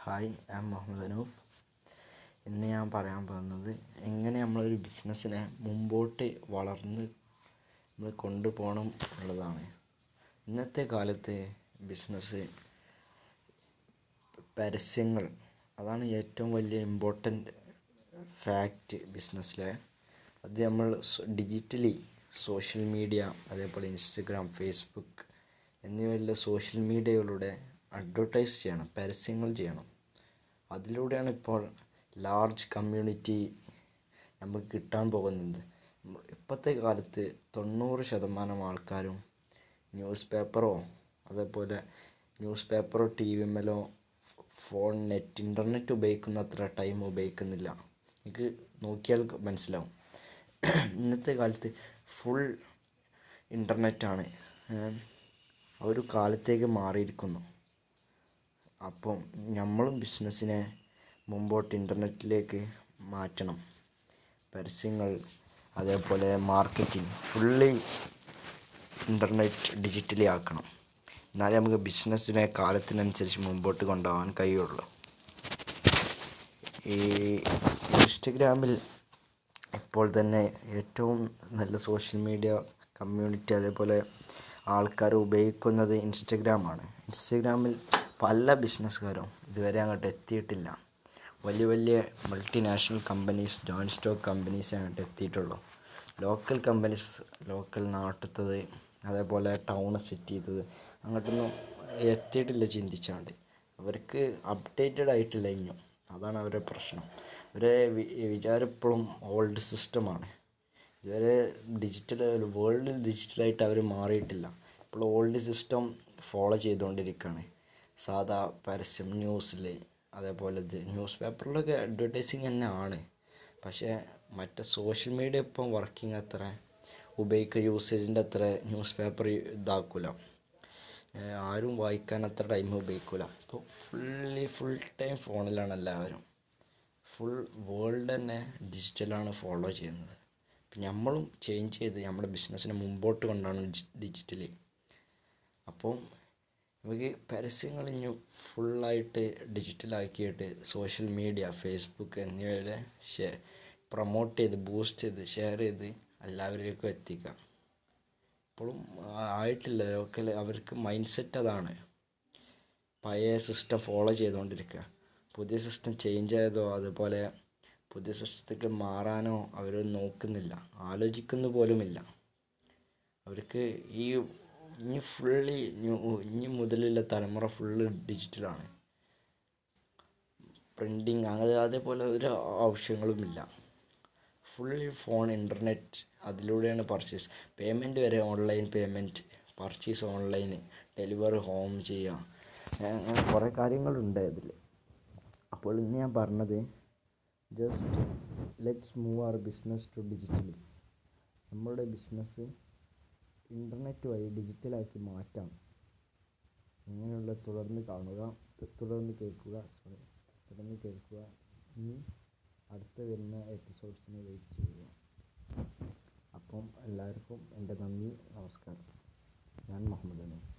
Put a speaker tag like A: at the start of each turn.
A: Hi I am Muhammad Anoof ഇന്ന് ഞാൻ പറയാൻ പോകുന്നത് എങ്ങനെ നമ്മളൊരു ബിസിനസ്സിനെ മുമ്പോട്ട് വളർന്ന് നമ്മൾ കൊണ്ടുപോകണം എന്നുള്ളതാണ്. ഇന്നത്തെ കാലത്ത് ബിസിനസ് പരസ്യങ്ങൾ അതാണ് ഏറ്റവും വലിയ ഇമ്പോർട്ടന്റ് ഫാക്റ്റ് ബിസിനസ്സിലെ അത് നമ്മൾ ഡിജിറ്റലി സോഷ്യൽ മീഡിയ അതേപോലെ ഇൻസ്റ്റഗ്രാം ഫേസ്ബുക്ക് എന്നിവയിലെ സോഷ്യൽ മീഡിയകളുടെ അഡ്വർടൈസ് ചെയ്യണം പരസ്യങ്ങൾ ചെയ്യണം. അതിലൂടെയാണ് ഇപ്പോൾ ലാർജ് കമ്മ്യൂണിറ്റി നമുക്ക് കിട്ടാൻ പോകുന്നത്. ഇപ്പോഴത്തെ കാലത്ത് തൊണ്ണൂറ് ശതമാനം ആൾക്കാരും ന്യൂസ് പേപ്പറോ അതേപോലെ ന്യൂസ് പേപ്പറോ ടി വിമേലോ ഫോൺ നെറ്റ് ഇന്റർനെറ്റ് ഉപയോഗിക്കുന്ന അത്ര ടൈം ഉപയോഗിക്കുന്നില്ല. എനിക്ക് നോക്കിയാൽ മനസ്സിലാവും. ഇന്നത്തെ കാലത്ത് ഫുൾ ഇന്റർനെറ്റാണ് ഒരു കാലത്തേക്ക് മാറിയിരിക്കുന്നു. അപ്പം നമ്മളും ബിസിനസ്സിനെ മുമ്പോട്ട് ഇന്റർനെറ്റിലേക്ക് മാറ്റണം. പരസ്യങ്ങൾ അതേപോലെ മാർക്കറ്റിംഗ് ഫുള്ളി ഇന്റർനെറ്റ് ഡിജിറ്റലി ആക്കണം. എന്നാലേ നമുക്ക് ബിസിനസ്സിനെ കാലത്തിനനുസരിച്ച് മുമ്പോട്ട് കൊണ്ടുപോകാൻ കഴിയുള്ളൂ. ഈ ഇൻസ്റ്റഗ്രാമിൽ ഇപ്പോൾ തന്നെ ഏറ്റവും നല്ല സോഷ്യൽ മീഡിയ കമ്മ്യൂണിറ്റി അതേപോലെ ആൾക്കാർ ഉപയോഗിക്കുന്നത് ഇൻസ്റ്റഗ്രാമാണ്. ഇൻസ്റ്റഗ്രാമിൽ പല ബിസിനസ്സുകാരും ഇതുവരെ അങ്ങോട്ട് എത്തിയിട്ടില്ല. വലിയ വലിയ multinational companies joint stock companies അങ്ങോട്ട് എത്തിയിട്ടുള്ളൂ. ലോക്കൽ കമ്പനീസ് ലോക്കൽ നാട്ടിലത്തത് അതേപോലെ ടൗൺ സെറ്റ് ചെയ്തത് അങ്ങോട്ടൊന്നും എത്തിയിട്ടില്ല ചിന്തിച്ചാണ്ട്. അവർക്ക് അപ്ഡേറ്റഡ് ആയിട്ടില്ല ഇനിയും. അതാണ് അവരുടെ പ്രശ്നം. അവരെ വിചാരം ഇപ്പോഴും ഓൾഡ് സിസ്റ്റമാണ് ഇതുവരെ ഡിജിറ്റൽ വേൾഡിൽ ഡിജിറ്റലായിട്ട് അവർ മാറിയിട്ടില്ല. ഇപ്പോൾ ഓൾഡ് സിസ്റ്റം ഫോളോ ചെയ്തുകൊണ്ടിരിക്കുകയാണ് സാധാ പരസ്യം ന്യൂസിൽ അതേപോലെ ന്യൂസ് പേപ്പറിലൊക്കെ അഡ്വർടൈസിങ് തന്നെ ആണ് പക്ഷേ മറ്റേ സോഷ്യൽ മീഡിയ ഇപ്പം വർക്കിംഗ് അത്ര ഉപയോഗിക്കുക യൂസേജിന്റെ അത്ര ന്യൂസ് പേപ്പർ ഇതാക്കില്ല ആരും വായിക്കാൻ അത്ര ടൈം ഉപയോഗിക്കില്ല ഇപ്പോൾ ഫുള്ളി ഫുൾ ടൈം ഫോണിലാണ് എല്ലാവരും. ഫുൾ വേൾഡ് തന്നെ ഡിജിറ്റലാണ് ഫോളോ ചെയ്യുന്നത്. അപ്പം നമ്മളും ചേഞ്ച് ചെയ്ത് നമ്മുടെ ബിസിനസ്സിനെ മുമ്പോട്ട് കൊണ്ടാണ് ഡിജിറ്റലി അപ്പം നമുക്ക് പരസ്യങ്ങൾ ഇനി ഫുള്ളായിട്ട് ഡിജിറ്റലാക്കിയിട്ട് സോഷ്യൽ മീഡിയ ഫേസ്ബുക്ക് എന്നിവയുടെ ഷെയർ പ്രൊമോട്ട് ചെയ്ത് ബൂസ്റ്റ് ചെയ്ത് ഷെയർ ചെയ്ത് എല്ലാവരിലേക്കും എത്തിക്കാം. ഇപ്പോഴും ആയിട്ടില്ല. ലോക്കൽ അവർക്ക് മൈൻഡ് സെറ്റ് അതാണ്. പഴയ സിസ്റ്റം ഫോളോ ചെയ്തുകൊണ്ടിരിക്കുക പുതിയ സിസ്റ്റം ചേഞ്ച് ആയതോ അതുപോലെ പുതിയ സിസ്റ്റത്തേക്ക് മാറാനോ അവർ നോക്കുന്നില്ല. ആലോചിക്കുന്നു പോലുമില്ല. അവർക്ക് ഈ ഇനി ഫുള്ളി ഇനി മുതലുള്ള തലമുറ ഫുള്ള് ഡിജിറ്റലാണ് പ്രിന്റിങ് അങ്ങനെ അതേപോലെ ഒരു ആവശ്യങ്ങളുമില്ല. ഫുള്ളി ഫോൺ ഇന്റർനെറ്റ് അതിലൂടെയാണ് പർച്ചേസ് പേയ്മെന്റ് വരെ online payment purchase online delivery home ചെയ്യുക അങ്ങനെ കുറേ കാര്യങ്ങളുണ്ട് അതിൽ അപ്പോൾ ഇന്ന് ഞാൻ പറഞ്ഞത് just let's move our business to digitally നമ്മളുടെ ബിസിനസ് ഇന്റർനെറ്റ് വഴി ഡിജിറ്റലാക്കി മാറ്റാം. ഇങ്ങനെയുള്ള തുടർന്ന് കാണുക തുടർന്ന് കേൾക്കുക സോറി തുടർന്ന് കേൾക്കുക. ഇനി അടുത്ത വരുന്ന എപ്പിസോഡ്സിന് വെയിറ്റ് ചെയ്യുക. അപ്പം എല്ലാവർക്കും എന്റെ നന്ദി നമസ്കാരം. ഞാൻ മുഹമ്മദ് അനൂഫ്